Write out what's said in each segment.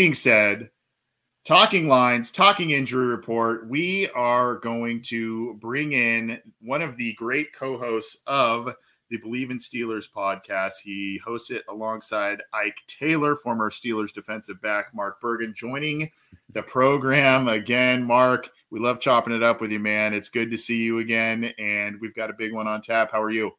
being said, talking lines, talking injury report, we are going to bring in one of the great co hosts of the Bleav in Steelers podcast. He hosts it alongside Ike Taylor, former Steelers defensive back Mark Bergen, joining the program again. Mark, we love chopping it up with you, man. It's good to see you again. And we've got a big one on tap. How are you?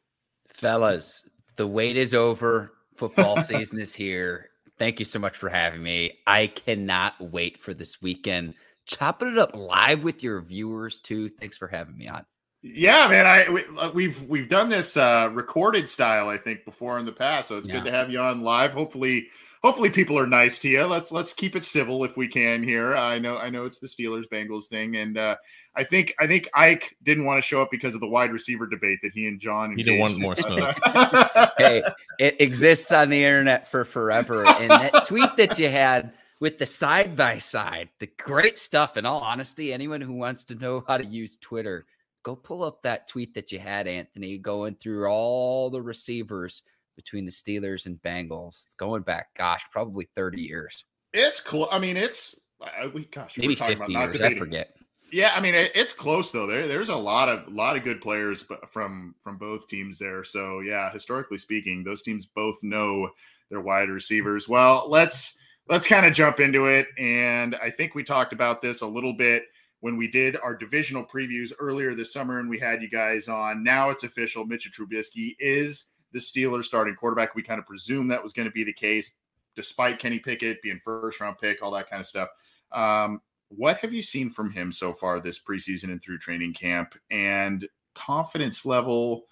Fellas, the wait is over. Football season is here. Thank you so much for having me. I cannot wait for this weekend. Chopping it up live with your viewers too. Thanks for having me on. Yeah, man. I we, have uh, we've, we've done this uh, recorded style, I think, before in the past. So it's yeah. good to have you on live. Hopefully, hopefully people are nice to you. Let's let's keep it civil if we can here. I know I know it's the Steelers Bengals thing, and uh, I think I think Ike didn't want to show up because of the wide receiver debate that he and John. He didn't want more smoke. hey, it exists on the internet for forever. And that tweet that you had with the side by side, the great stuff. In all honesty, anyone who wants to know how to use Twitter go pull up that tweet that you had, Anthony, going through all the receivers between the Steelers and Bengals. Going back, gosh, probably 30 years. It's cool. I mean, it's uh, we gosh, maybe 50 years. I forget. Yeah, I mean it, it's close though. There, there's a lot of lot of good players from from both teams there. So yeah, historically speaking, those teams both know their wide receivers. Well, let's let's kind of jump into it. And I think we talked about this a little bit when we did our divisional previews earlier this summer and we had you guys on. Now it's official. Mitch Trubisky is the Steelers starting quarterback. We kind of presumed that was going to be the case, despite Kenny Pickett being first round pick, all that kind of stuff. Um, what have you seen from him so far this preseason and through training camp and confidence level?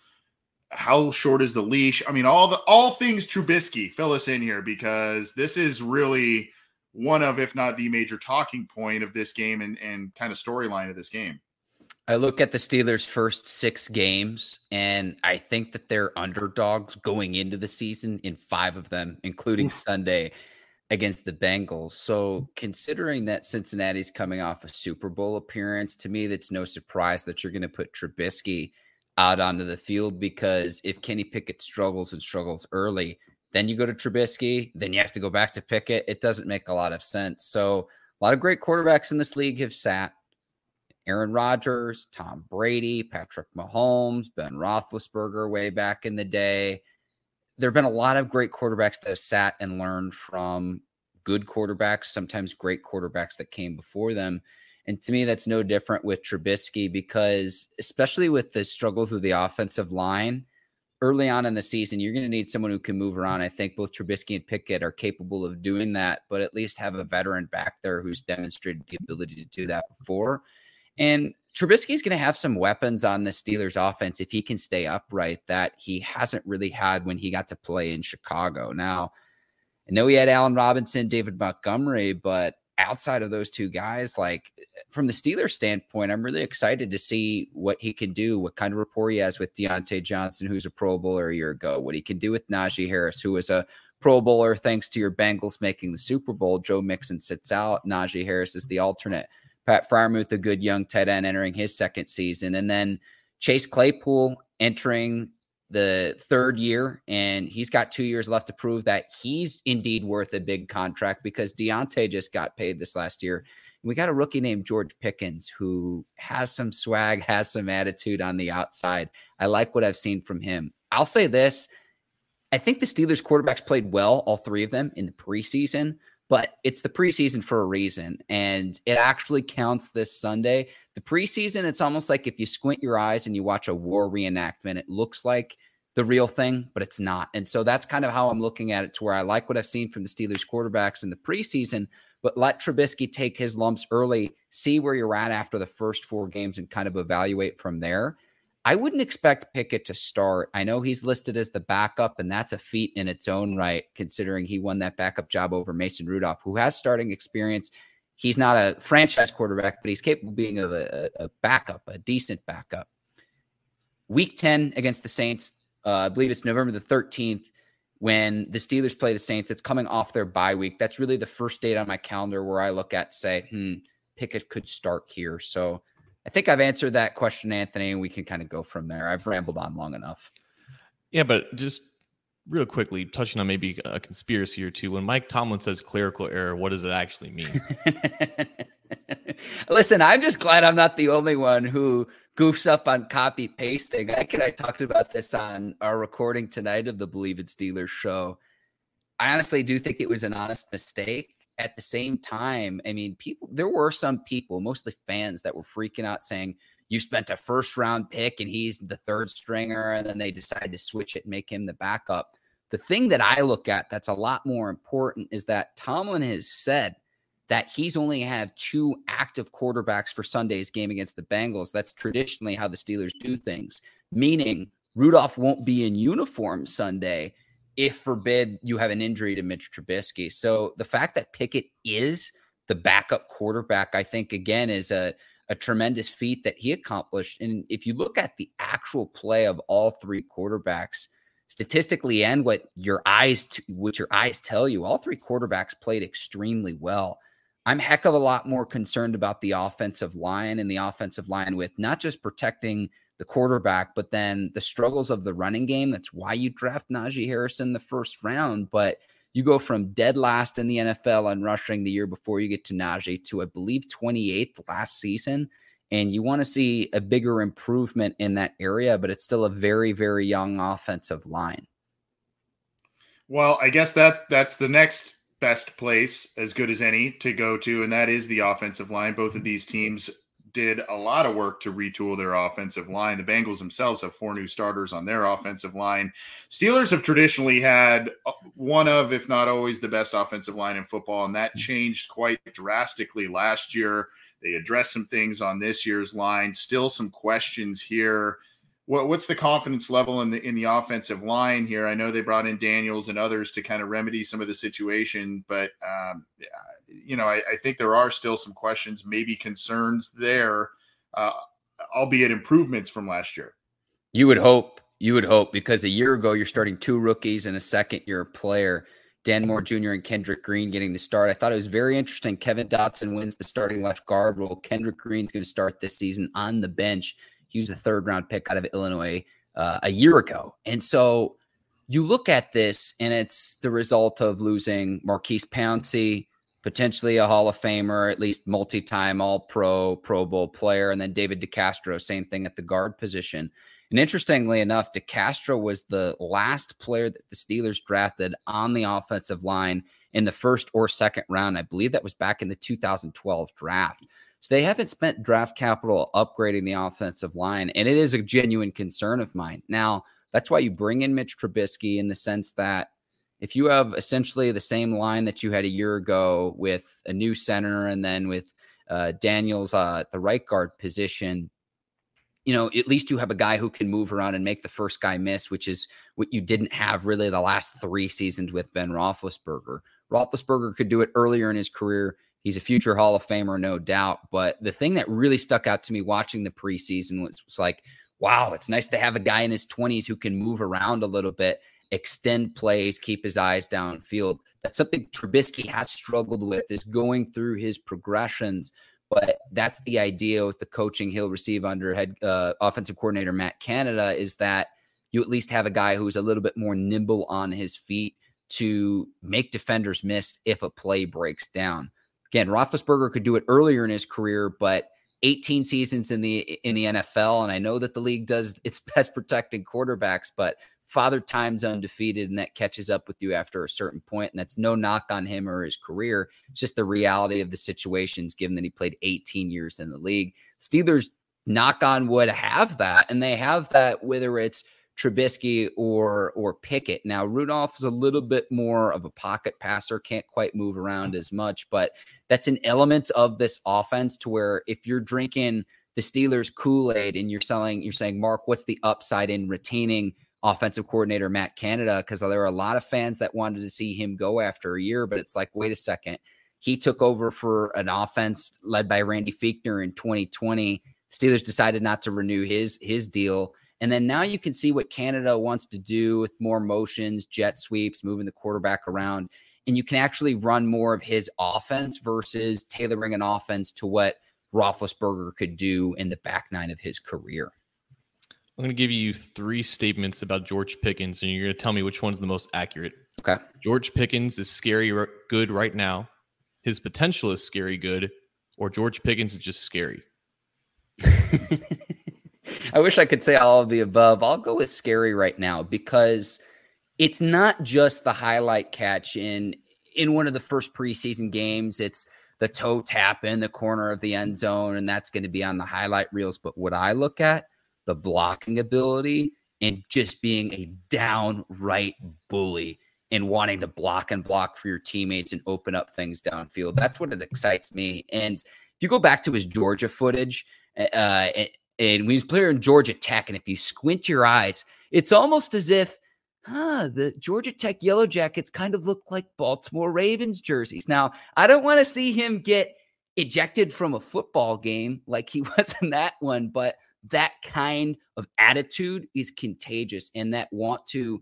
How short is the leash? I mean, all the all things Trubisky. Fill us in here because this is really one of, if not the major talking point of this game and, and kind of storyline of this game. I look at the Steelers' first six games, and I think that they're underdogs going into the season in five of them, including Sunday against the Bengals. So, mm-hmm. considering that Cincinnati's coming off a Super Bowl appearance, to me, that's no surprise that you're going to put Trubisky out onto the field because if Kenny Pickett struggles and struggles early, then you go to Trubisky, then you have to go back to Pickett. It doesn't make a lot of sense. So a lot of great quarterbacks in this league have sat. Aaron Rodgers, Tom Brady, Patrick Mahomes, Ben Roethlisberger way back in the day. There have been a lot of great quarterbacks that have sat and learned from good quarterbacks, sometimes great quarterbacks that came before them. And to me, that's no different with Trubisky because, especially with the struggles of the offensive line, early on in the season, you're going to need someone who can move around. I think both Trubisky and Pickett are capable of doing that, but at least have a veteran back there who's demonstrated the ability to do that before. And Trubisky is going to have some weapons on the Steelers offense if he can stay upright that he hasn't really had when he got to play in Chicago. Now, I know he had Allen Robinson, David Montgomery, but outside of those two guys, like from the Steelers standpoint, I'm really excited to see what he can do, what kind of rapport he has with Diontae Johnson, who's a Pro Bowler a year ago, what he can do with Najee Harris, who was a Pro Bowler thanks to your Bengals making the Super Bowl. Joe Mixon sits out. Najee Harris is the alternate. Pat Freiermuth, a good young tight end entering his second season. And then Chase Claypool entering the third year, and he's got two years left to prove that he's indeed worth a big contract because Diontae just got paid this last year. We got a rookie named George Pickens who has some swag, has some attitude on the outside. I like what I've seen from him. I'll say this I think the Steelers quarterbacks played well, all three of them in the preseason, but it's the preseason for a reason. And it actually counts this Sunday. The preseason, it's almost like if you squint your eyes and you watch a war reenactment, it looks like the real thing, but it's not. And so that's kind of how I'm looking at it to where I like what I've seen from the Steelers quarterbacks in the preseason, but let Trubisky take his lumps early, see where you're at after the first four games and kind of evaluate from there. I wouldn't expect Pickett to start. I know he's listed as the backup, and that's a feat in its own right, considering he won that backup job over Mason Rudolph, who has starting experience. He's not a franchise quarterback, but he's capable of being a, a, a backup, a decent backup. Week 10 against the Saints, uh, I believe it's November the 13th when the Steelers play the Saints. It's coming off their bye week. That's really the first date on my calendar where I look at say, hmm, Pickett could start here. So I think I've answered that question, Anthony, and we can kind of go from there. I've rambled on long enough. Yeah, but just real quickly, touching on maybe a conspiracy or two. When Mike Tomlin says clerical error, what does it actually mean? Listen, I'm just glad I'm not the only one who goofs up on copy pasting. I and I talked about this on our recording tonight of the Believe It Steelers show. I honestly do think it was an honest mistake. At the same time, I mean, people there were some people, mostly fans, that were freaking out saying, You spent a first round pick and he's the third stringer, and then they decided to switch it and make him the backup. The thing that I look at that's a lot more important is that Tomlin has said that he's only had two active quarterbacks for Sunday's game against the Bengals. That's traditionally how the Steelers do things, meaning Rudolph won't be in uniform Sunday if forbid you have an injury to Mitch Trubisky. So the fact that Pickett is the backup quarterback, I think again is a a tremendous feat that he accomplished. And if you look at the actual play of all three quarterbacks, statistically and what your eyes t- what your eyes tell you, all three quarterbacks played extremely well. I'm heck of a lot more concerned about the offensive line and the offensive line with not just protecting the quarterback, but then the struggles of the running game. That's why you draft Najee Harris in the first round. But you go from dead last in the NFL on rushing the year before you get to Najee to, I believe, 28th last season. And you want to see a bigger improvement in that area, but it's still a very, very young offensive line. Well, I guess that that's the next best place, as good as any, to go to, and that is the offensive line. Both of these teams did a lot of work to retool their offensive line. The Bengals themselves have four new starters on their offensive line. Steelers have traditionally had uh, one of, if not always, the best offensive line in football, and that changed quite drastically last year. They addressed some things on this year's line. Still some questions here what, what's the confidence level in the in the offensive line here? I know they brought in Daniels and others to kind of remedy some of the situation, but um, you know, I, I, think there are still some questions, maybe concerns there, uh, albeit improvements from last year. You would hope. You would hope because a year ago you're starting two rookies and a second year player. Dan Moore Jr. and Kendrick Green getting the start. I thought it was very interesting. Kevin Dotson wins the starting left guard role. Kendrick Green's going to start this season on the bench. He was a third round pick out of Illinois uh, a year ago. And so you look at this, and it's the result of losing Maurkice Pouncey, potentially a Hall of Famer, at least multi time All Pro, Pro Bowl player, and then David DeCastro, same thing at the guard position. And interestingly enough, DeCastro was the last player that the Steelers drafted on the offensive line in the first or second round. I believe that was back in the 2012 draft. So they haven't spent draft capital upgrading the offensive line. And it is a genuine concern of mine. Now, that's why you bring in Mitch Trubisky in the sense that if you have essentially the same line that you had a year ago with a new center and then with uh, Daniels uh, at the right guard position, you know, at least you have a guy who can move around and make the first guy miss, which is what you didn't have really the last three seasons with Ben Roethlisberger. Roethlisberger could do it earlier in his career. He's a future Hall of Famer, no doubt. But the thing that really stuck out to me watching the preseason was, was like, wow, it's nice to have a guy in his 20s who can move around a little bit, extend plays, keep his eyes downfield. That's something Trubisky has struggled with is going through his progressions. But that's the idea with the coaching he'll receive under head uh, offensive coordinator Matt Canada is that you at least have a guy who's a little bit more nimble on his feet to make defenders miss if a play breaks down. Again, Roethlisberger could do it earlier in his career, but 18 seasons in the in the NFL, and I know that the league does its best protecting quarterbacks, but father time's undefeated, and that catches up with you after a certain point, and that's no knock on him or his career. It's just the reality of the situations, given that he played 18 years in the league. Steelers, knock on wood, have that, and they have that whether it's Trubisky or or Pickett. Now Rudolph is a little bit more of a pocket passer, can't quite move around as much, but that's an element of this offense to where if you're drinking the Steelers Kool-Aid and you're selling, you're saying, Mark, what's the upside in retaining offensive coordinator Matt Canada? Because there are a lot of fans that wanted to see him go after a year, but it's like, wait a second. He took over for an offense led by Randy Fichtner in 2020. Steelers decided not to renew his his deal. And then now you can see what Canada wants to do with more motions, jet sweeps, moving the quarterback around. And you can actually run more of his offense versus tailoring an offense to what Roethlisberger could do in the back nine of his career. I'm going to give you three statements about George Pickens, and you're going to tell me which one's the most accurate. Okay. George Pickens is scary good right now. His potential is scary good, or George Pickens is just scary. I wish I could say all of the above. I'll go with scary right now because it's not just the highlight catch in in one of the first preseason games. It's the toe tap in the corner of the end zone, and that's going to be on the highlight reels. But what I look at the blocking ability and just being a downright bully and wanting to block and block for your teammates and open up things downfield. That's what it excites me. And if you go back to his Georgia footage, uh, and, and when he's playing in Georgia Tech, and if you squint your eyes, it's almost as if, huh, the Georgia Tech Yellow Jackets kind of look like Baltimore Ravens jerseys. Now, I don't want to see him get ejected from a football game like he was in that one, but that kind of attitude is contagious and that want to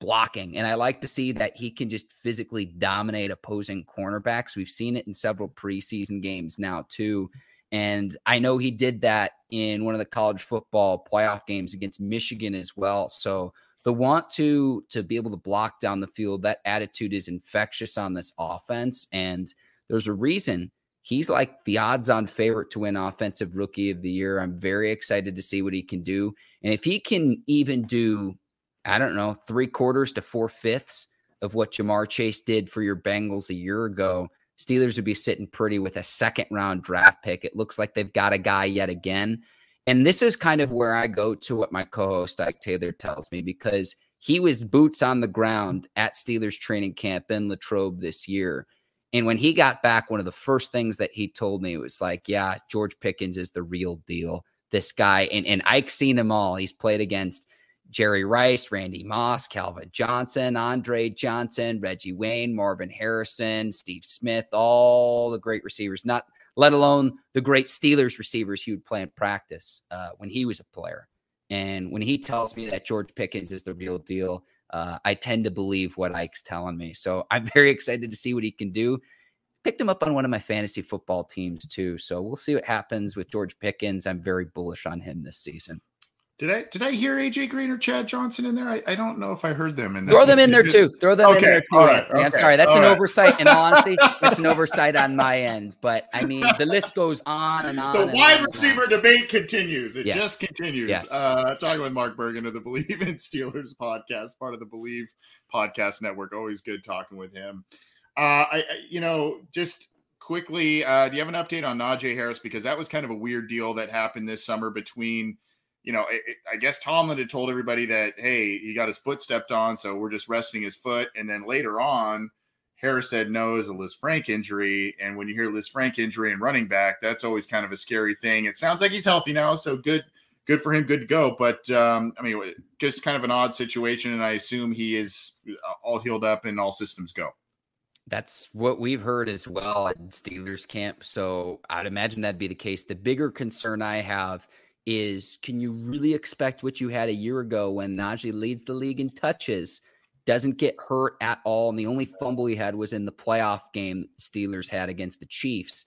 blocking. And I like to see that he can just physically dominate opposing cornerbacks. We've seen it in several preseason games now, too. And I know he did that in one of the college football playoff games against Michigan as well. So the want to to be able to block down the field, that attitude is infectious on this offense. And there's a reason he's like the odds on favorite to win offensive rookie of the year. I'm very excited to see what he can do. And if he can even do, I don't know, three quarters to four fifths of what Ja'Marr Chase did for your Bengals a year ago, Steelers would be sitting pretty with a second round draft pick. It looks like they've got a guy yet again. And this is kind of where I go to what my co host Ike Taylor tells me because he was boots on the ground at Steelers training camp in Latrobe this year. And when he got back, one of the first things that he told me was like, yeah, George Pickens is the real deal. This guy, and, and Ike's seen him all. He's played against Jerry Rice, Randy Moss, Calvin Johnson, Andre Johnson, Reggie Wayne, Marvin Harrison, Steve Smith, all the great receivers, not let alone the great Steelers receivers he would play in practice uh, when he was a player. And when he tells me that George Pickens is the real deal, uh, I tend to believe what Ike's telling me. So I'm very excited to see what he can do. Picked him up on one of my fantasy football teams too. So we'll see what happens with George Pickens. I'm very bullish on him this season. Did I did I hear AJ Green or Chad Johnson in there? I, I don't know if I heard them in there. Throw them in there too. Throw them okay. in there too. Right. Okay. I'm sorry. That's all an right. oversight. In all honesty, that's an oversight on my end. But I mean, the list goes on and on. The and wide on receiver debate continues. It yes. just continues. Yes. Uh, talking with Mark Bergen of the Bleav in Steelers podcast, part of the Bleav podcast network. Always good talking with him. Uh, I, I you know, just quickly, uh, do you have an update on Najee Harris? Because that was kind of a weird deal that happened this summer between you know, it, I guess Tomlin had told everybody that, hey, he got his foot stepped on, so we're just resting his foot. And then later on, Harris said no, it was a Lisfranc injury. And when you hear Liz Lisfranc injury and running back, that's always kind of a scary thing. It sounds like he's healthy now, so good, good for him, good to go. But um, I mean, just kind of an odd situation, and I assume he is uh, all healed up and all systems go. That's what we've heard as well at Steelers camp. So I'd imagine that'd be the case. The bigger concern I have is can you really expect what you had a year ago when Najee leads the league in touches, doesn't get hurt at all, and the only fumble he had was in the playoff game that the Steelers had against the Chiefs?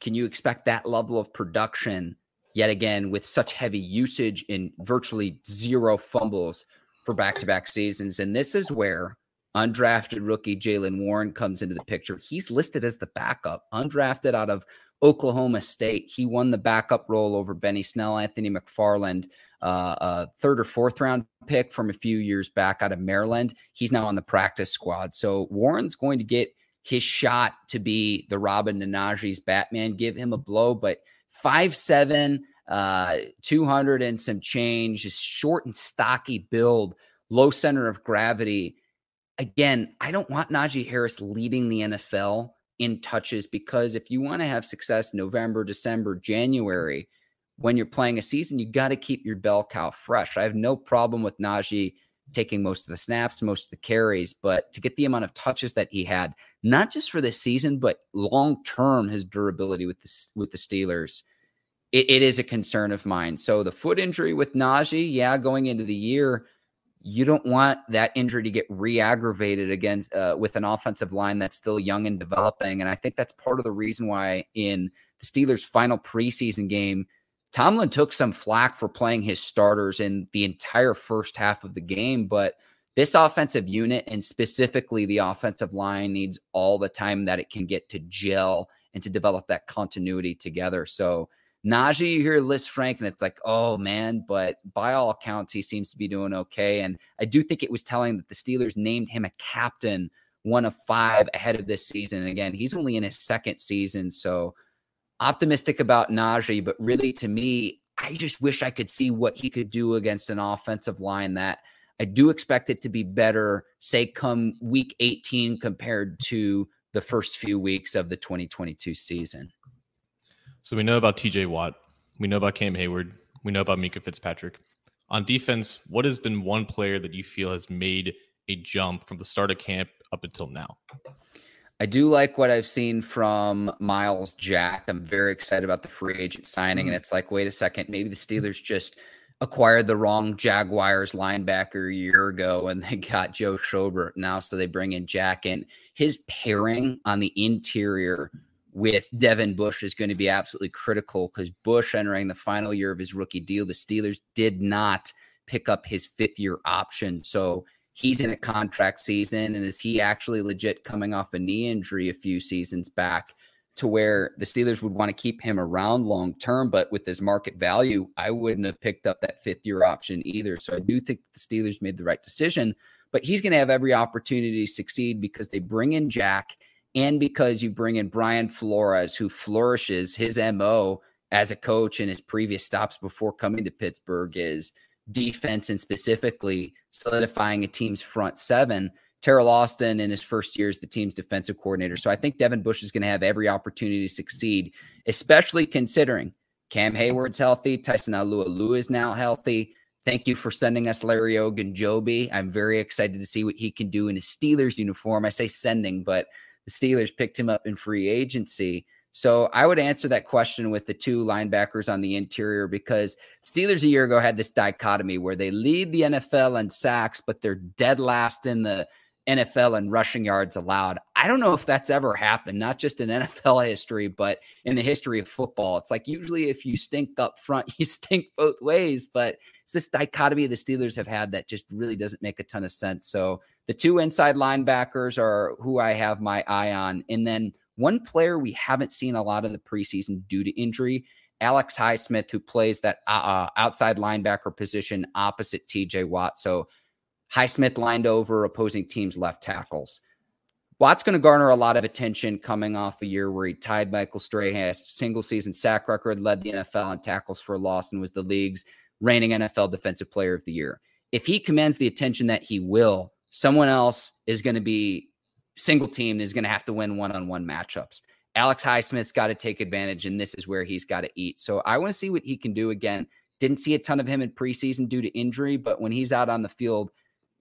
Can you expect that level of production yet again with such heavy usage and virtually zero fumbles for back to back seasons? And this is where undrafted rookie Jaylen Warren comes into the picture. He's listed as the backup, undrafted out of Oklahoma State. He won the backup role over Benny Snell, Anthony McFarland, uh, a third or fourth round pick from a few years back out of Maryland. He's now on the practice squad. So Warren's going to get his shot to be the Robin Najee's Batman. Give him a blow, but five seven, uh, 200 and some change, just short and stocky build, low center of gravity. Again, I don't want Najee Harris leading the NFL in touches because if you want to have success November, December, January, when you're playing a season, you got to keep your bell cow fresh. I have no problem with Najee taking most of the snaps, most of the carries, but to get the amount of touches that he had, not just for this season, but long term, his durability with the with the Steelers, it, it is a concern of mine. So the foot injury with Najee, yeah, going into the year, you don't want that injury to get re-aggravated against uh, with an offensive line that's still young and developing. And I think that's part of the reason why in the Steelers' final preseason game, Tomlin took some flack for playing his starters in the entire first half of the game, but this offensive unit and specifically the offensive line needs all the time that it can get to gel and to develop that continuity together. So Najee, you hear Lisfranc, and it's like, oh man, but by all accounts, he seems to be doing okay. And I do think it was telling that the Steelers named him a captain, one of five ahead of this season. And again, he's only in his second season. So optimistic about Najee, but really to me, I just wish I could see what he could do against an offensive line that I do expect it to be better, say, come week 18 compared to the first few weeks of the 2022 season. So we know about TJ Watt. We know about Cam Heyward. We know about Minkah Fitzpatrick. On defense, what has been one player that you feel has made a jump from the start of camp up until now? I do like what I've seen from Myles Jack. I'm very excited about the free agent signing. And mm. it's like, wait a second, maybe the Steelers just acquired the wrong Jaguars linebacker a year ago and they got Joe Schobert now. So they bring in Jack and his pairing on the interior with Devin Bush is going to be absolutely critical because Bush entering the final year of his rookie deal, the Steelers did not pick up his fifth year option. So he's in a contract season. And is he actually legit coming off a knee injury a few seasons back to where the Steelers would want to keep him around long term? But with his market value, I wouldn't have picked up that fifth year option either. So I do think the Steelers made the right decision. But he's going to have every opportunity to succeed because they bring in Jack and because you bring in Brian Flores, who flourishes his MO as a coach in his previous stops before coming to Pittsburgh is defense and specifically solidifying a team's front seven. Teryl Austin in his first year as the team's defensive coordinator. So I think Devin Bush is going to have every opportunity to succeed, especially considering Cam Heyward's healthy, Tyson Alualu is now healthy. Thank you for sending us Larry Ogunjobi. I'm very excited to see what he can do in his Steelers uniform. I say sending, but the Steelers picked him up in free agency. So I would answer that question with the two linebackers on the interior because Steelers a year ago had this dichotomy where they lead the NFL in sacks, but they're dead last in the NFL in rushing yards allowed. I don't know if that's ever happened, not just in NFL history, but in the history of football. It's like usually if you stink up front, you stink both ways. But it's this dichotomy the Steelers have had that just really doesn't make a ton of sense. So the two inside linebackers are who I have my eye on. And then one player we haven't seen a lot of the preseason due to injury, Alex Highsmith, who plays that uh, outside linebacker position opposite TJ Watt. So Highsmith lined over opposing teams' left tackles. Watt's going to garner a lot of attention coming off a year where he tied Michael Strahan's single season sack record, led the NFL in tackles for loss, and was the league's reigning NFL Defensive Player of the Year. If he commands the attention that he will, someone else is going to be single team is going to have to win one on one matchups. Alex Highsmith's got to take advantage, and this is where he's got to eat. So I want to see what he can do again. Didn't see a ton of him in preseason due to injury, but when he's out on the field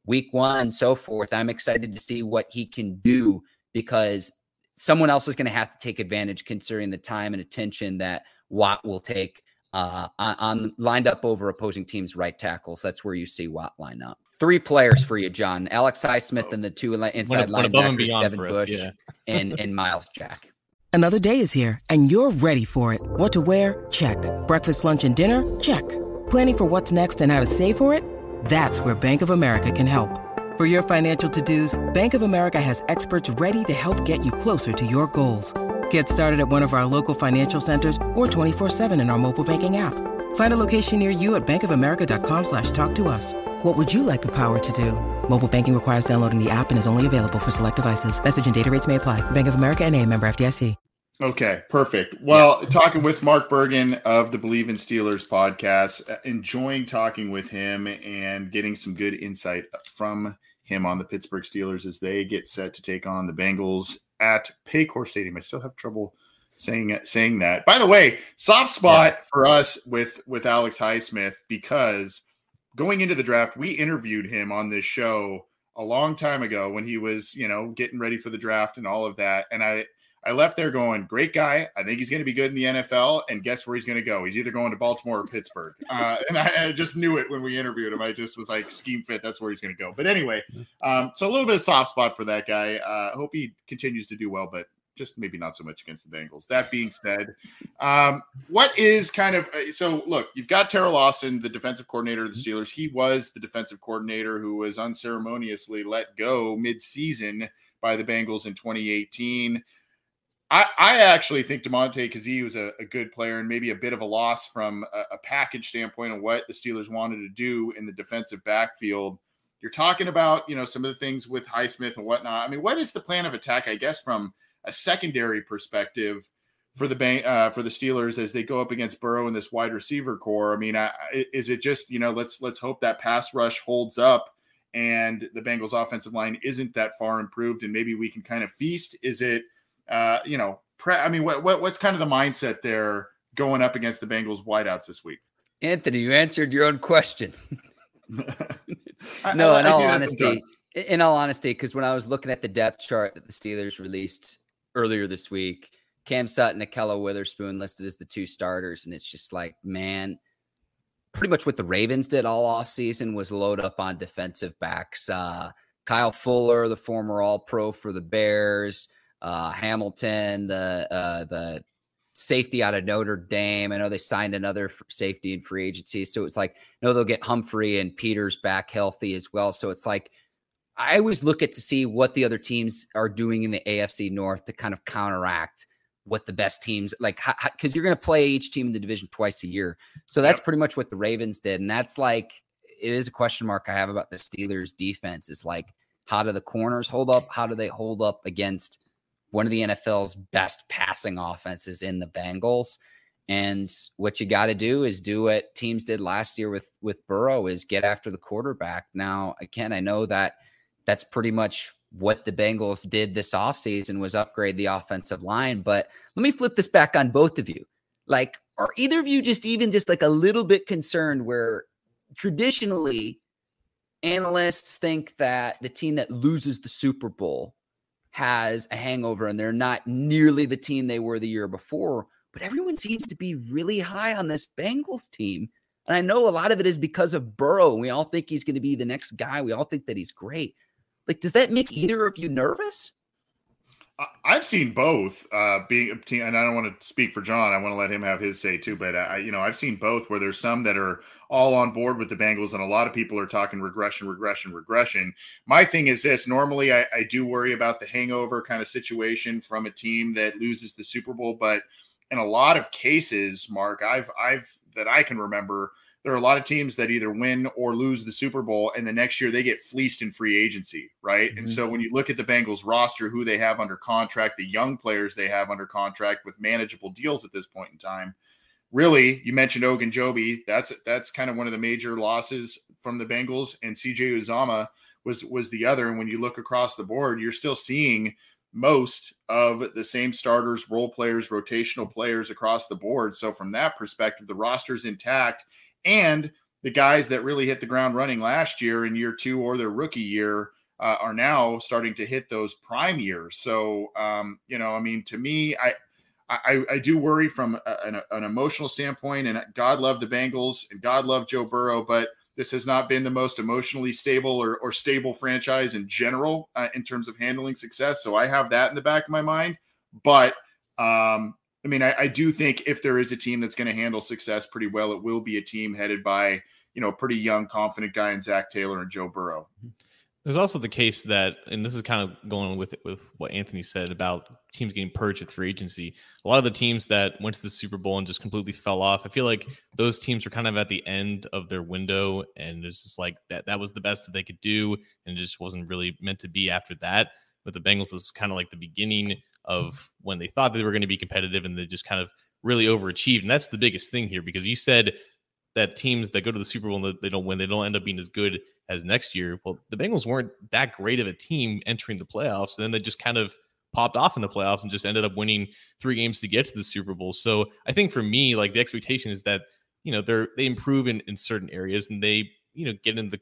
week one and so forth, I'm excited to see what he can do because someone else is going to have to take advantage considering the time and attention that Watt will take uh, on, on, lined up over opposing teams' right tackles. That's where you see Watt line up. Three players for you, John. Alex Highsmith oh. and the two inside one, linebackers, Devin Bush yeah. and, and Myles Jack. Another day is here, and you're ready for it. What to wear? Check. Breakfast, lunch, and dinner? Check. Planning for what's next and how to save for it? That's where Bank of America can help. For your financial to-dos, Bank of America has experts ready to help get you closer to your goals. Get started at one of our local financial centers or 24-7 in our mobile banking app. Find a location near you at bankofamerica.com slash talk to us. What would you like the power to do? Mobile banking requires downloading the app and is only available for select devices. Message and data rates may apply. Bank of America and a member FDIC. Okay, perfect. Well, yes. talking with Mark Bergen of the Bleav in Steelers podcast, uh, enjoying talking with him and getting some good insight from him on the Pittsburgh Steelers as they get set to take on the Bengals at Paycor Stadium. I still have trouble saying saying that. By the way, soft spot yeah. for us with with Alex Highsmith because going into the draft, we interviewed him on this show a long time ago when he was, you know, getting ready for the draft and all of that. And I I left there going, great guy. I think he's going to be good in the NFL. And guess where he's going to go? He's either going to Baltimore or Pittsburgh. Uh, and I, I, just knew it when we interviewed him. I just was like, scheme fit. That's where he's going to go. But anyway, um, so a little bit of soft spot for that guy. I uh, hope he continues to do well. But just maybe not so much against the Bengals. That being said, um, what is kind of uh, so? Look, you've got Teryl Austin, the defensive coordinator of the mm-hmm. Steelers. He was the defensive coordinator who was unceremoniously let go mid-season by the Bengals in 2018. I, I actually think Damontae Kazee was a, a, good player and maybe a bit of a loss from a, a package standpoint of what the Steelers wanted to do in the defensive backfield. You're talking about, you know, some of the things with Highsmith and whatnot. I mean, what is the plan of attack? I guess from a secondary perspective for the bank uh, for the Steelers as they go up against Burrow and this wide receiver corps. I mean, I, is it just you know let's let's hope that pass rush holds up and the Bengals offensive line isn't that far improved and maybe we can kind of feast. Is it uh, you know, pre- I mean, what, what what's kind of the mindset there going up against the Bengals wideouts this week? Anthony, you answered your own question. no, I, in all honesty, in all honesty, because when I was looking at the depth chart that the Steelers released earlier this week, Cam Sutton, Ahkello Witherspoon listed as the two starters, and it's just like, man, pretty much what the Ravens did all offseason was load up on defensive backs. Uh, Kyle Fuller, the former All Pro for the Bears, uh, Hamilton, the uh, the safety out of Notre Dame. I know they signed another safety in free agency, so it's like no, they'll get Humphrey and Peters back healthy as well. So it's like I always look at to see what the other teams are doing in the AFC North to kind of counteract what the best teams like because you're going to play each team in the division twice a year. So that's yep. pretty much what the Ravens did, and that's like it is a question mark I have about the Steelers defense. Is like how do the corners hold up? How do they hold up against one of the NFL's best passing offenses in the Bengals. And what you got to do is do what teams did last year with with Burrow is get after the quarterback. Now, again, I know that that's pretty much what the Bengals did this offseason was upgrade the offensive line, but let me flip this back on both of you. Like are either of you just even just like a little bit concerned where traditionally analysts think that the team that loses the Super Bowl has a hangover and they're not nearly the team they were the year before. But everyone seems to be really high on this Bengals team. And I know a lot of it is because of Burrow. We all think he's going to be the next guy. We all think that he's great. Like, does that make either of you nervous? I've seen both uh, being and I don't want to speak for John. I want to let him have his say too. But I, you know, I've seen both where there's some that are all on board with the Bengals, and a lot of people are talking regression, regression, regression. My thing is this: normally, I, I do worry about the hangover kind of situation from a team that loses the Super Bowl, but in a lot of cases, Mark, I've I've that I can remember there are a lot of teams that either win or lose the Super Bowl, and the next year they get fleeced in free agency, right? Mm-hmm. And so when you look at the Bengals roster, who they have under contract, the young players they have under contract with manageable deals at this point in time, really, you mentioned Ogunjobi. That's that's kind of one of the major losses from the Bengals, and CJ Uzomah was was the other. And when you look across the board, you're still seeing most of the same starters, role players, rotational players across the board. So from that perspective, the roster's intact and the guys that really hit the ground running last year in year two or their rookie year uh, are now starting to hit those prime years. So, um, you know, I mean, to me, I, I, I do worry from an, an, emotional standpoint, and God love the Bengals and God love Joe Burrow, but this has not been the most emotionally stable or, or stable franchise in general uh, in terms of handling success. So I have that in the back of my mind. But um, I mean, I, I do think if there is a team that's going to handle success pretty well, it will be a team headed by you know a pretty young, confident guy in Zac Taylor and Joe Burrow. There's also the case that, and this is kind of going with with what Anthony said about teams getting purged at free agency. A lot of the teams that went to the Super Bowl and just completely fell off, I feel like those teams were kind of at the end of their window, and it's just like that that was the best that they could do, and it just wasn't really meant to be after that. But the Bengals is kind of like the beginning of when they thought they were going to be competitive and they just kind of really overachieved. And that's the biggest thing here because you said that teams that go to the Super Bowl and they don't win, they don't end up being as good as next year. Well, the Bengals weren't that great of a team entering the playoffs. And then they just kind of popped off in the playoffs and just ended up winning three games to get to the Super Bowl. So I think for me, like the expectation is that, you know, they're they improve in, in certain areas and they, you know, get in the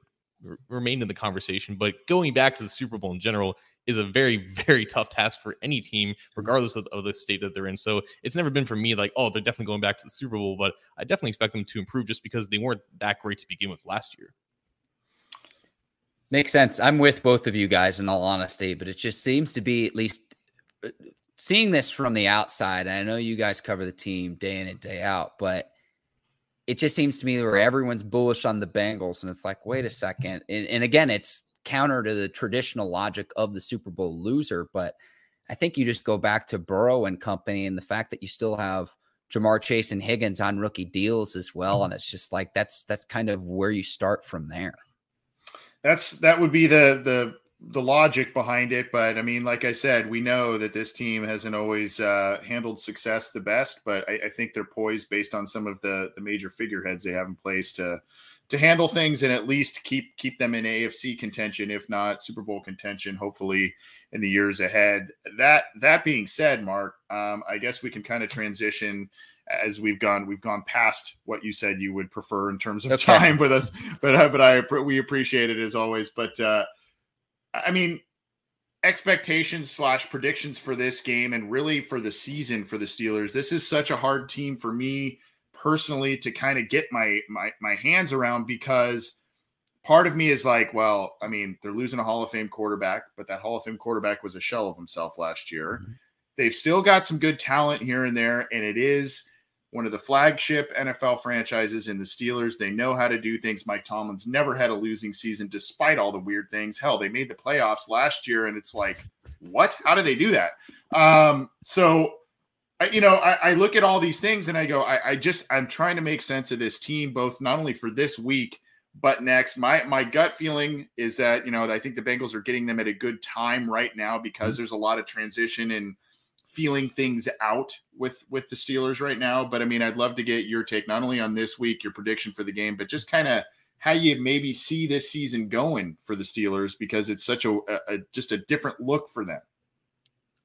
remain in the conversation. But going back to the Super Bowl in general is a very, very tough task for any team, mm-hmm. regardless of, of, the state that they're in. So it's never been for me like, oh, they're definitely going back to the Super Bowl, but I definitely expect them to improve just because they weren't that great to begin with last year. Makes sense. I'm with both of you guys in all honesty, but it just seems to be at least uh, seeing this from the outside, I know you guys cover the team day in and day out, but it just seems to me where everyone's bullish on the Bengals, and it's like, wait a second. And, and again, it's counter to the traditional logic of the Super Bowl loser, but I think you just go back to Burrow and company and the fact that you still have Ja'Marr Chase and Higgins on rookie deals as well. And it's just like that's that's kind of where you start from there. That's that would be the the the logic behind it. But I mean, like I said, we know that this team hasn't always uh, handled success the best, but I, I, think they're poised based on some of the the major figureheads they have in place to to handle things and at least keep keep them in AFC contention, if not Super Bowl contention, hopefully in the years ahead. That that being said, Mark, um, I guess we can kind of transition as we've gone we've gone past what you said you would prefer in terms of okay. time with us, but uh, but I we appreciate it as always. But uh, I mean, expectations slash predictions for this game and really for the season for the Steelers. This is such a hard team for me personally to kind of get my my my hands around because part of me is like, well, I mean, they're losing a Hall of Fame quarterback, but that Hall of Fame quarterback was a shell of himself last year. Mm-hmm. They've still got some good talent here and there, and it is one of the flagship NFL franchises in the Steelers. They know how to do things. Mike Tomlin's never had a losing season despite all the weird things. Hell, they made the playoffs last year, and it's like, what? How do they do that? Um, so, I, you know, I, I, look at all these things and I go, I, I just, I'm trying to make sense of this team, both not only for this week, but next. My my gut feeling is that you know I think the Bengals are getting them at a good time right now because mm-hmm. there's a lot of transition and feeling things out with with the Steelers right now. But I mean, I'd love to get your take not only on this week, your prediction for the game, but just kind of how you maybe see this season going for the Steelers because it's such a, a, just a different look for them.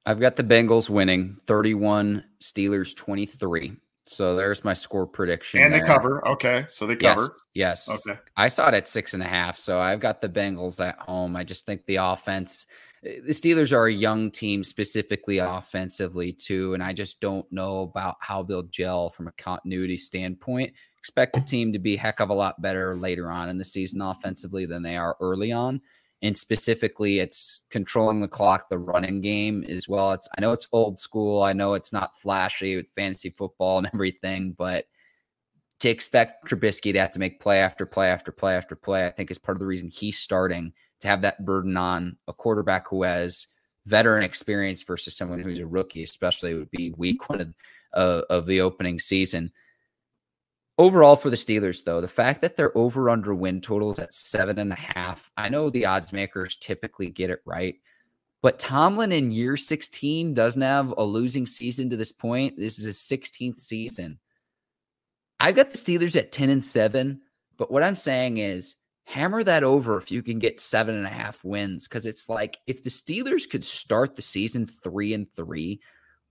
I've got the Bengals winning 31, Steelers 23. So there's my score prediction. And there. they cover. Okay. So they cover. Yes, yes. Okay. I saw it at six and a half. So I've got the Bengals at home. I just think the offense the Steelers are a young team, specifically offensively, too. And I just don't know about how they'll gel from a continuity standpoint. Expect the team to be heck of a lot better later on in the season offensively than they are early on. And specifically, it's controlling the clock, the running game as well. It's I know it's old school. I know it's not flashy with fantasy football and everything, but to expect Trubisky to have to make play after play after play after play, I think is part of the reason he's starting to have that burden on a quarterback who has veteran experience versus someone who's a rookie, especially would be week one of, uh, of the opening season. Overall, for the Steelers, though, the fact that they're over under win totals at seven and a half, I know the odds makers typically get it right, but Tomlin in year 16 doesn't have a losing season to this point. This is his 16th season. I've got the Steelers at 10 and 7, but what I'm saying is hammer that over if you can get seven and a half wins. Cause it's like if the Steelers could start the season three and three,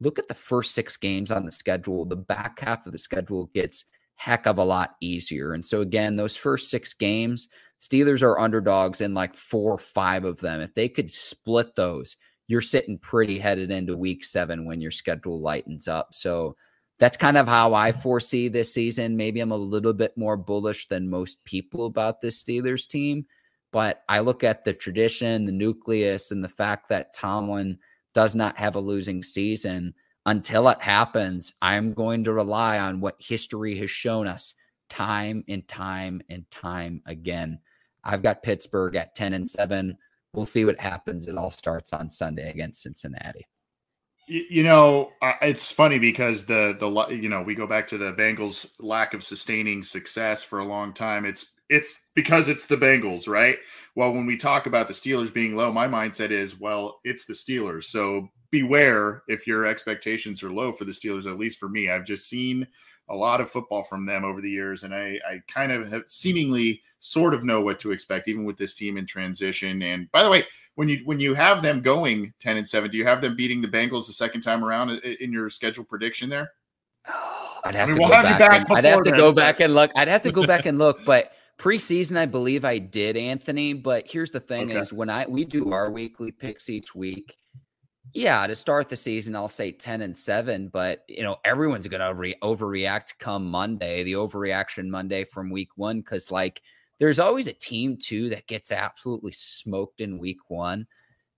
look at the first six games on the schedule. The back half of the schedule gets heck of a lot easier. And so again, those first six games, Steelers are underdogs in like four or five of them. If they could split those, you're sitting pretty headed into week seven when your schedule lightens up. So that's kind of how I foresee this season. Maybe I'm a little bit more bullish than most people about this Steelers team, but I look at the tradition, the nucleus, and the fact that Tomlin does not have a losing season. Until it happens, I'm going to rely on what history has shown us time and time and time again. I've got Pittsburgh at 10 and 7. We'll see what happens. It all starts on Sunday against Cincinnati. You know, it's funny because the the you know we go back to the Bengals' lack of sustaining success for a long time. It's it's because it's the Bengals, right? Well, when we talk about the Steelers being low, my mindset is, well, it's the Steelers. So beware if your expectations are low for the Steelers. At least for me, I've just seen a lot of football from them over the years, and I, I kind of have seemingly sort of know what to expect, even with this team in transition. And by the way, when you when you have them going ten and seven, do you have them beating the Bengals the second time around in your schedule prediction there? Oh, I'd have I mean, to we'll go have back. back I'd have to then. go back and look. I'd have to go back and look, but preseason, I believe I did, Anthony. But here's the thing: okay. is when I we do our weekly picks each week. Yeah, to start the season, I'll say 10 and 7, but you know, everyone's going to re- overreact come Monday, the overreaction Monday from week 1 cuz like there's always a team too that gets absolutely smoked in week 1.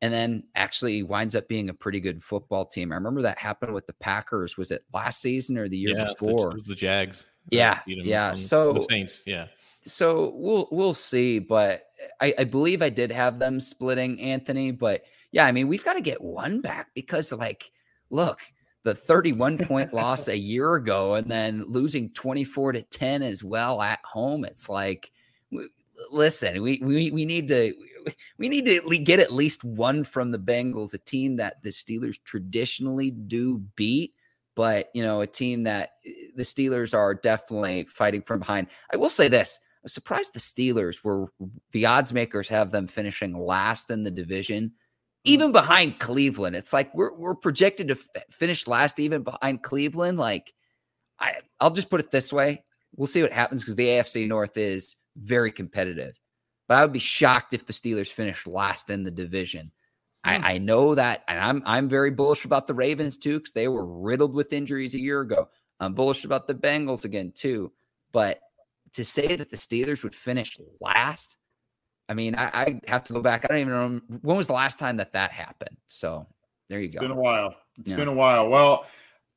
and then actually winds up being a pretty good football team. I remember that happened with the Packers. Was it last season or the year yeah, before? It was the Jags. Yeah, yeah. So the Saints. Yeah. So we'll we'll see, but I, I believe I did have them splitting Anthony, but yeah, I mean we've got to get one back because like, look, the 31 point loss a year ago and then losing 24 to 10 as well at home. It's like, listen, we we we need to we need to get at least one from the Bengals, a team that the Steelers traditionally do beat but you know, a team that eh, the Steelers are definitely fighting from behind. I will say this: I'm surprised the Steelers were the odds makers have them finishing last in the division, mm. even behind Cleveland. It's like we're we're projected to f- finish last, even behind Cleveland. Like, I I'll just put it this way: we'll see what happens because the AFC North is very competitive. But I would be shocked if the Steelers finished last in the division. I, hmm. I know that, and I'm I'm very bullish about the Ravens too because they were riddled with injuries a year ago. I'm bullish about the Bengals again too, but to say that the Steelers would finish last, I mean, I, I have to go back. I don't even know when was the last time that that happened. So there you it's go. It's been a while. It's yeah. been a while. Well,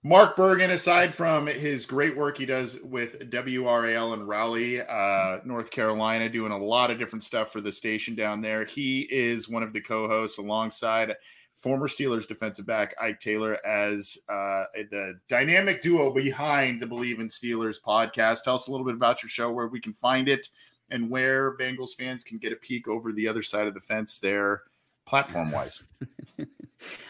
Mark Bergen, aside from his great work he does with WRAL in Raleigh, uh, North Carolina, doing a lot of different stuff for the station down there, he is one of the co hosts alongside former Steelers defensive back Ike Taylor as uh, the dynamic duo behind the Bleav in Steelers podcast. Tell us a little bit about your show, where we can find it, and where Bengals fans can get a peek over the other side of the fence there, platform wise.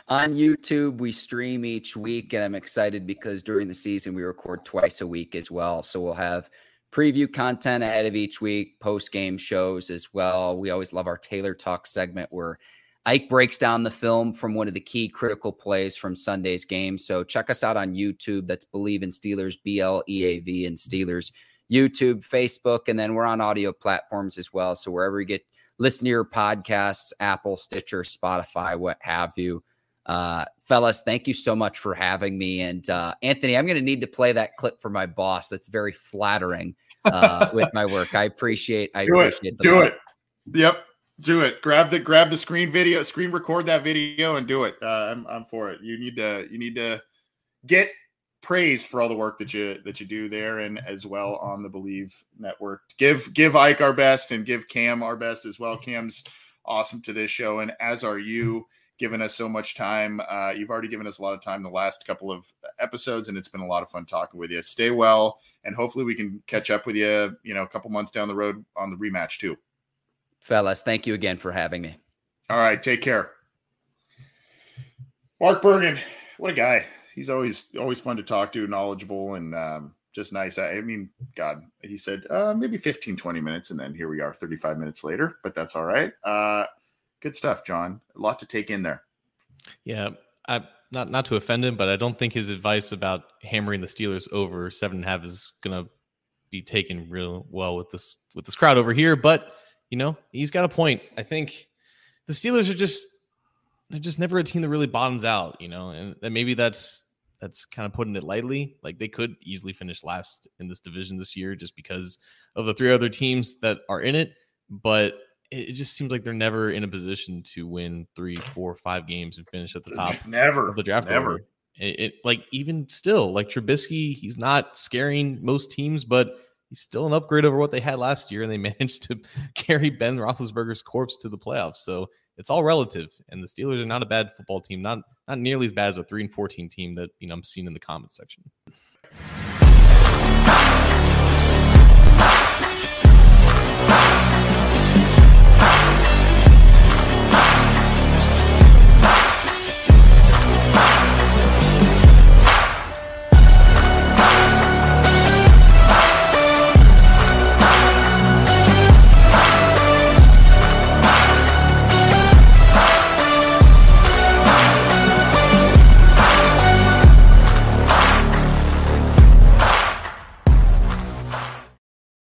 On YouTube, we stream each week, and I'm excited because during the season we record twice a week as well. So we'll have preview content ahead of each week, post game shows as well. We always love our Taylor Talk segment where Ike breaks down the film from one of the key critical plays from Sunday's game. So check us out on YouTube. That's Bleav in Steelers, B L E A V and Steelers, YouTube, Facebook, and then we're on audio platforms as well. So wherever you get listen to your podcasts, Apple, Stitcher, Spotify, what have you. Uh, fellas, thank you so much for having me. And uh, Anthony, I'm going to need to play that clip for my boss. That's very flattering uh, with my work. I appreciate. I do appreciate. It. Do it. Yep. Do it. Grab the grab the screen video, screen record that video, and do it. Uh, I'm I'm for it. You need to you need to get praised for all the work that you that you do there and as well on the Bleav Network. Give give Ike our best and give Cam our best as well. Cam's awesome to this show, and as are you, giving us so much time. Uh, you've already given us a lot of time the last couple of episodes, and it's been a lot of fun talking with you. Stay well, and hopefully we can catch up with you. You know, a couple months down the road on the rematch too. Fellas, thank you again for having me. All right, take care. Mark Bergen, what a guy he's always always fun to talk to, knowledgeable, and um, just nice. I, I, mean, God, he said uh, maybe 15, 20 minutes, and then here we are 35 minutes later, but that's all right. Uh, good stuff, John. A lot to take in there. Yeah. I, not not to offend him, but I don't think his advice about hammering the Steelers over seven and a half is gonna be taken real well with this with this crowd over here. But you know, he's got a point. I think the Steelers are just they're just never a team that really bottoms out, you know, and, and maybe that's that's kind of putting it lightly. Like they could easily finish last in this division this year just because of the three other teams that are in it. But it, just seems like they're never in a position to win three, four, five games and finish at the top. Never of the draft. Never. It, it, like even still, like Trubisky, he's not scaring most teams, but he's still an upgrade over what they had last year, and they managed to carry Ben Roethlisberger's corpse to the playoffs. So it's all relative. And the Steelers are not a bad football team, not not nearly as bad as a three and fourteen team that you know I'm seeing in the comments section.